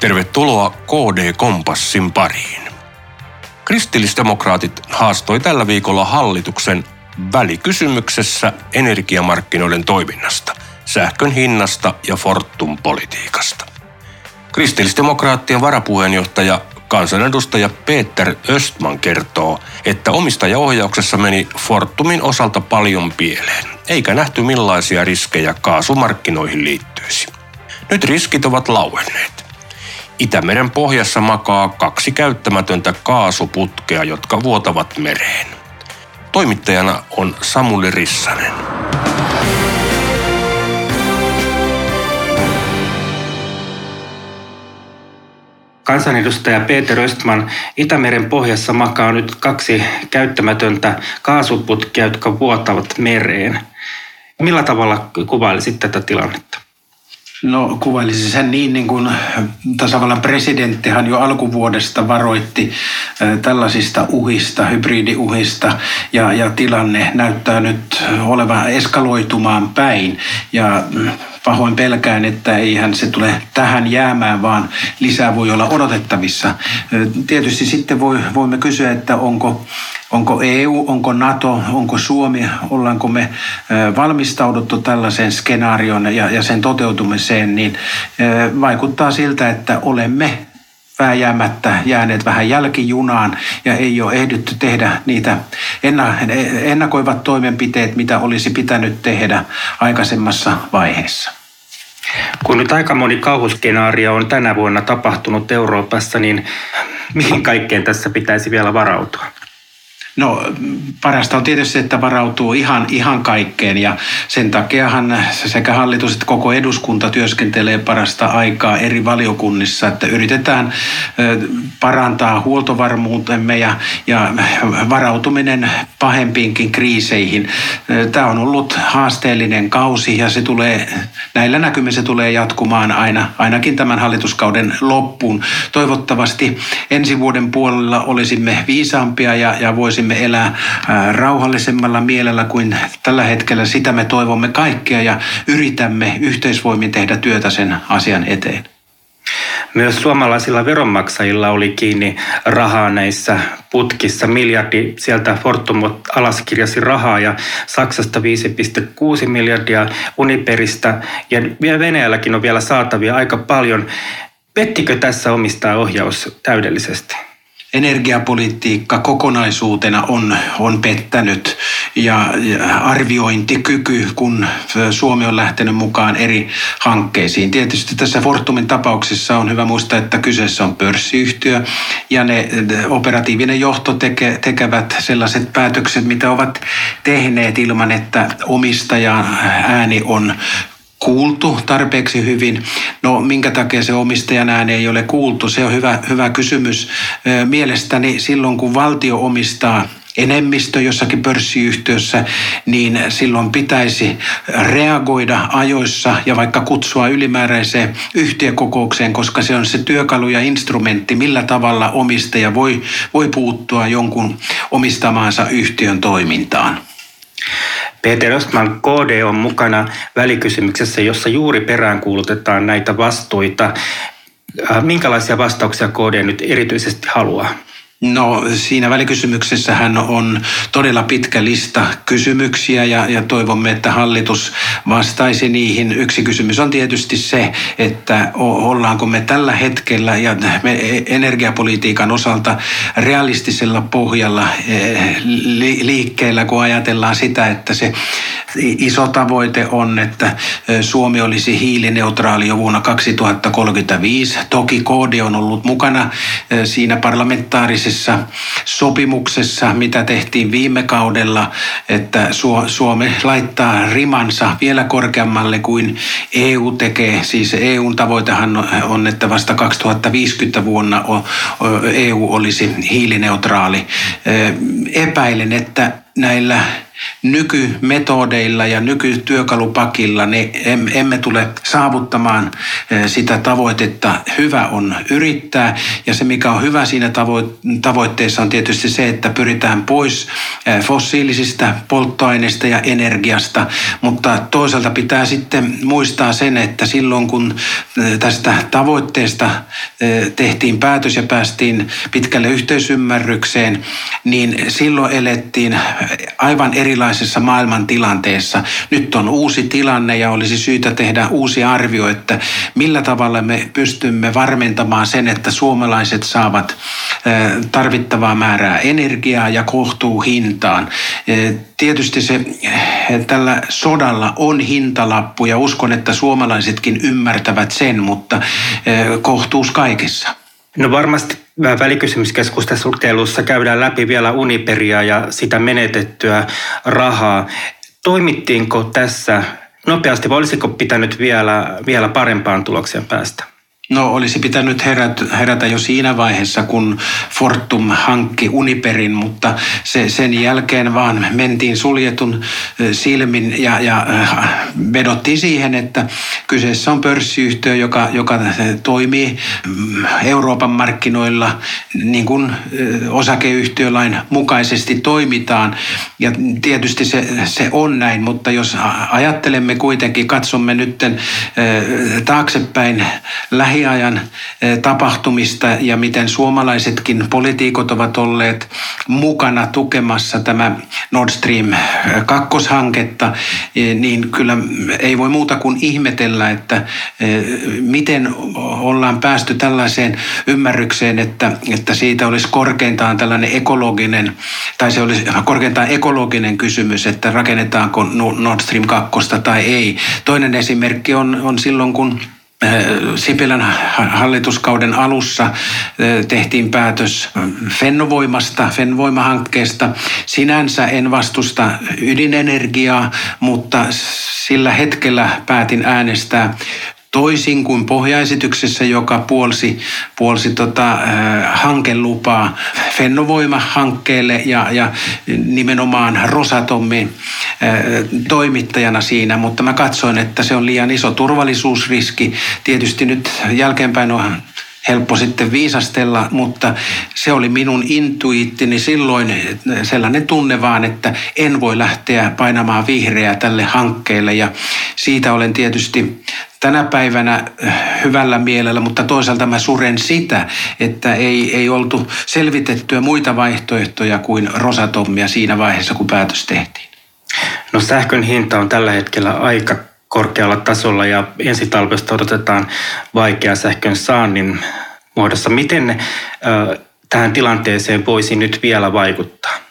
Tervetuloa KD Kompassin pariin. Kristillisdemokraatit haastoi tällä viikolla hallituksen välikysymyksessä energiamarkkinoiden toiminnasta, sähkön hinnasta ja Fortum-politiikasta. Kristillisdemokraattien varapuheenjohtaja kansanedustaja Peter Östman kertoo, että omistajaohjauksessa meni Fortumin osalta paljon pieleen, eikä nähty millaisia riskejä kaasumarkkinoihin liittyisi. Nyt riskit ovat lauenneet. Itämeren pohjassa makaa kaksi käyttämätöntä kaasuputkea, jotka vuotavat mereen. Toimittajana on Samuli Rissanen. Kansanedustaja Peter Östman, Itämeren pohjassa makaa nyt kaksi käyttämätöntä kaasuputkea, jotka vuotavat mereen. Millä tavalla kuvailisit tätä tilannetta? No kuvailisi sen niin, niin kuin tasavallan presidenttihan jo alkuvuodesta varoitti tällaisista uhista, hybridiuhista ja, ja tilanne näyttää nyt olevan eskaloitumaan päin ja pahoin pelkään, että eihän se tule tähän jäämään, vaan lisää voi olla odotettavissa. Tietysti sitten voi, voimme kysyä, että onko Onko EU, onko NATO, onko Suomi, ollaanko me valmistauduttu tällaiseen skenaarioon ja, ja sen toteutumiseen, niin vaikuttaa siltä, että olemme vääjäämättä jääneet vähän jälkijunaan ja ei ole ehdytty tehdä niitä ennakoivat toimenpiteet, mitä olisi pitänyt tehdä aikaisemmassa vaiheessa. Kun nyt aika moni kauhuskenaario on tänä vuonna tapahtunut Euroopassa, niin mihin kaikkeen tässä pitäisi vielä varautua? No parasta on tietysti, että varautuu ihan, ihan kaikkeen ja sen takiahan sekä hallitus että koko eduskunta työskentelee parasta aikaa eri valiokunnissa, että yritetään parantaa huoltovarmuutemme ja, ja varautuminen pahempiinkin kriiseihin. Tämä on ollut haasteellinen kausi ja se tulee, näillä näkymin se tulee jatkumaan aina, ainakin tämän hallituskauden loppuun. Toivottavasti ensi vuoden puolella olisimme viisaampia ja, ja voisimme voisimme elää rauhallisemmalla mielellä kuin tällä hetkellä. Sitä me toivomme kaikkea ja yritämme yhteisvoimin tehdä työtä sen asian eteen. Myös suomalaisilla veronmaksajilla oli kiinni rahaa näissä putkissa. Miljardi sieltä Fortum alaskirjasi rahaa ja Saksasta 5,6 miljardia Uniperistä ja Venäjälläkin on vielä saatavia aika paljon. Pettikö tässä omistaa ohjaus täydellisesti? Energiapolitiikka kokonaisuutena on, on pettänyt ja, arviointikyky, kun Suomi on lähtenyt mukaan eri hankkeisiin. Tietysti tässä Fortumin tapauksessa on hyvä muistaa, että kyseessä on pörssiyhtiö ja ne operatiivinen johto teke, tekevät sellaiset päätökset, mitä ovat tehneet ilman, että omistajan ääni on kuultu tarpeeksi hyvin. No minkä takia se omistajan ääni ei ole kuultu, se on hyvä, hyvä kysymys. Mielestäni silloin kun valtio omistaa enemmistö jossakin pörssiyhtiössä, niin silloin pitäisi reagoida ajoissa ja vaikka kutsua ylimääräiseen yhtiökokoukseen, koska se on se työkalu ja instrumentti, millä tavalla omistaja voi, voi puuttua jonkun omistamaansa yhtiön toimintaan. Peter Östman KD on mukana välikysymyksessä, jossa juuri peräänkuulutetaan näitä vastuita. Äh, minkälaisia vastauksia KD nyt erityisesti haluaa? No siinä välikysymyksessähän on todella pitkä lista kysymyksiä ja, ja toivomme, että hallitus vastaisi niihin. Yksi kysymys on tietysti se, että ollaanko me tällä hetkellä ja me energiapolitiikan osalta realistisella pohjalla eh, liikkeellä, kun ajatellaan sitä, että se iso tavoite on, että eh, Suomi olisi hiilineutraali jo vuonna 2035. Toki KD on ollut mukana siinä parlamentaarisessa poliittisessa sopimuksessa, mitä tehtiin viime kaudella, että Suomi laittaa rimansa vielä korkeammalle kuin EU tekee. Siis EUn tavoitehan on, että vasta 2050 vuonna EU olisi hiilineutraali. Epäilen, että näillä nykymetodeilla ja nykytyökalupakilla ne emme tule saavuttamaan sitä tavoitetta. Hyvä on yrittää ja se mikä on hyvä siinä tavoitteessa on tietysti se, että pyritään pois fossiilisista polttoaineista ja energiasta, mutta toisaalta pitää sitten muistaa sen, että silloin kun tästä tavoitteesta tehtiin päätös ja päästiin pitkälle yhteisymmärrykseen, niin silloin elettiin aivan erilaisessa maailmantilanteessa. Nyt on uusi tilanne ja olisi syytä tehdä uusi arvio, että millä tavalla me pystymme varmentamaan sen, että suomalaiset saavat tarvittavaa määrää energiaa ja kohtuu hintaan. Tietysti se tällä sodalla on hintalappu ja uskon, että suomalaisetkin ymmärtävät sen, mutta kohtuus kaikessa. No varmasti välikysymyskeskustelussa käydään läpi vielä Uniperia ja sitä menetettyä rahaa. Toimittiinko tässä nopeasti vai olisiko pitänyt vielä, vielä parempaan tulokseen päästä? No olisi pitänyt herätä, jo siinä vaiheessa, kun Fortum hankki Uniperin, mutta se, sen jälkeen vaan mentiin suljetun silmin ja, ja vedottiin siihen, että kyseessä on pörssiyhtiö, joka, joka toimii mm, Euroopan markkinoilla niin kuin osakeyhtiölain mukaisesti toimitaan. Ja tietysti se, se on näin, mutta jos ajattelemme kuitenkin, katsomme nytten taaksepäin lähi lähiajan eh, tapahtumista ja miten suomalaisetkin poliitikot ovat olleet mukana tukemassa tämä Nord Stream 2-hanketta, eh, niin kyllä ei voi muuta kuin ihmetellä, että eh, miten ollaan päästy tällaiseen ymmärrykseen, että, että siitä olisi korkeintaan tällainen ekologinen, tai se olisi korkeintaan ekologinen kysymys, että rakennetaanko Nord Stream 2 tai ei. Toinen esimerkki on, on silloin, kun Sipilän hallituskauden alussa äh, tehtiin päätös Fennovoimasta, Fennovoimahankkeesta. Sinänsä en vastusta ydinenergiaa, mutta sillä hetkellä päätin äänestää toisin kuin pohjaesityksessä, joka puolsi, puolsi tota, äh, hankelupaa Fennovoima-hankkeelle ja, ja nimenomaan Rosatomin äh, toimittajana siinä, mutta mä katsoin, että se on liian iso turvallisuusriski. Tietysti nyt jälkeenpäin on helppo sitten viisastella, mutta se oli minun intuittini silloin sellainen tunne vaan, että en voi lähteä painamaan vihreää tälle hankkeelle ja siitä olen tietysti tänä päivänä äh, hyvällä mielellä, mutta toisaalta mä suren sitä, että ei, ei oltu selvitettyä muita vaihtoehtoja kuin Rosatomia siinä vaiheessa, kun päätös tehtiin. No sähkön hinta on tällä hetkellä aika korkealla tasolla ja ensi talvesta odotetaan vaikea sähkön saannin muodossa. Miten äh, tähän tilanteeseen voisi nyt vielä vaikuttaa?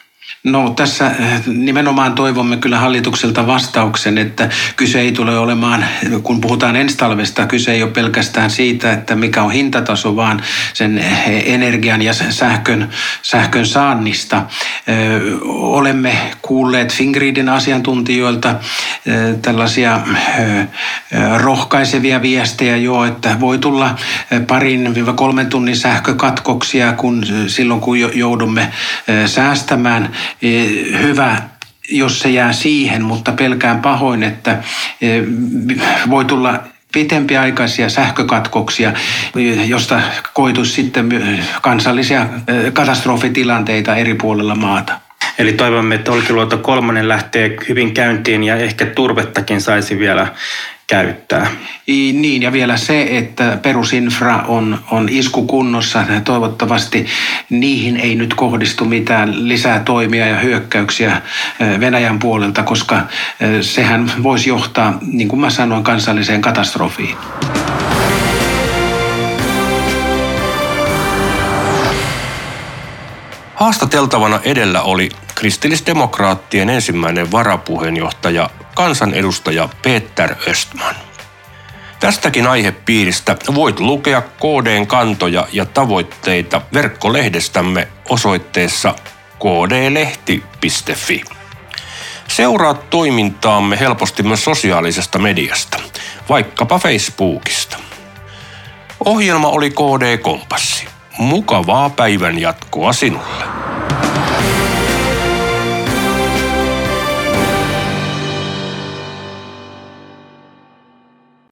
No tässä eh, nimenomaan toivomme kyllä hallitukselta vastauksen, että kyse ei tule olemaan, kun puhutaan ensi talvesta, kyse ei ole pelkästään siitä, että mikä on hintataso, vaan sen energian ja sähkön, sähkön saannista. Eh, olemme kuulleet Fingridin asiantuntijoilta eh, tällaisia rohkaisevia viestejä jo, että voi tulla parin-kolmen tunnin sähkökatkoksia kun silloin, kun joudumme säästämään hyvä jos se jää siihen, mutta pelkään pahoin, että e, voi tulla pitempiaikaisia sähkökatkoksia, josta koituisi sitten kansallisia katastrofitilanteita eri puolilla maata. Eli toivomme, että Olkiluoto kolmonen lähtee hyvin käyntiin ja ehkä turvettakin saisi vielä käyttää. Niin, ja vielä se, että perusinfra on, on iskukunnossa. Toivottavasti niihin ei nyt kohdistu mitään lisää toimia ja hyökkäyksiä Venäjän puolelta, koska sehän voisi johtaa, niin kuin mä sanoin, kansalliseen katastrofiin. Haastateltavana edellä oli kristillisdemokraattien ensimmäinen varapuheenjohtaja kansanedustaja Peter Östman. Tästäkin aihepiiristä voit lukea KDn kantoja ja tavoitteita verkkolehdestämme osoitteessa kdlehti.fi. Seuraa toimintaamme helposti myös sosiaalisesta mediasta, vaikkapa Facebookista. Ohjelma oli KD Kompassi. Mukavaa päivän jatkoa sinulle.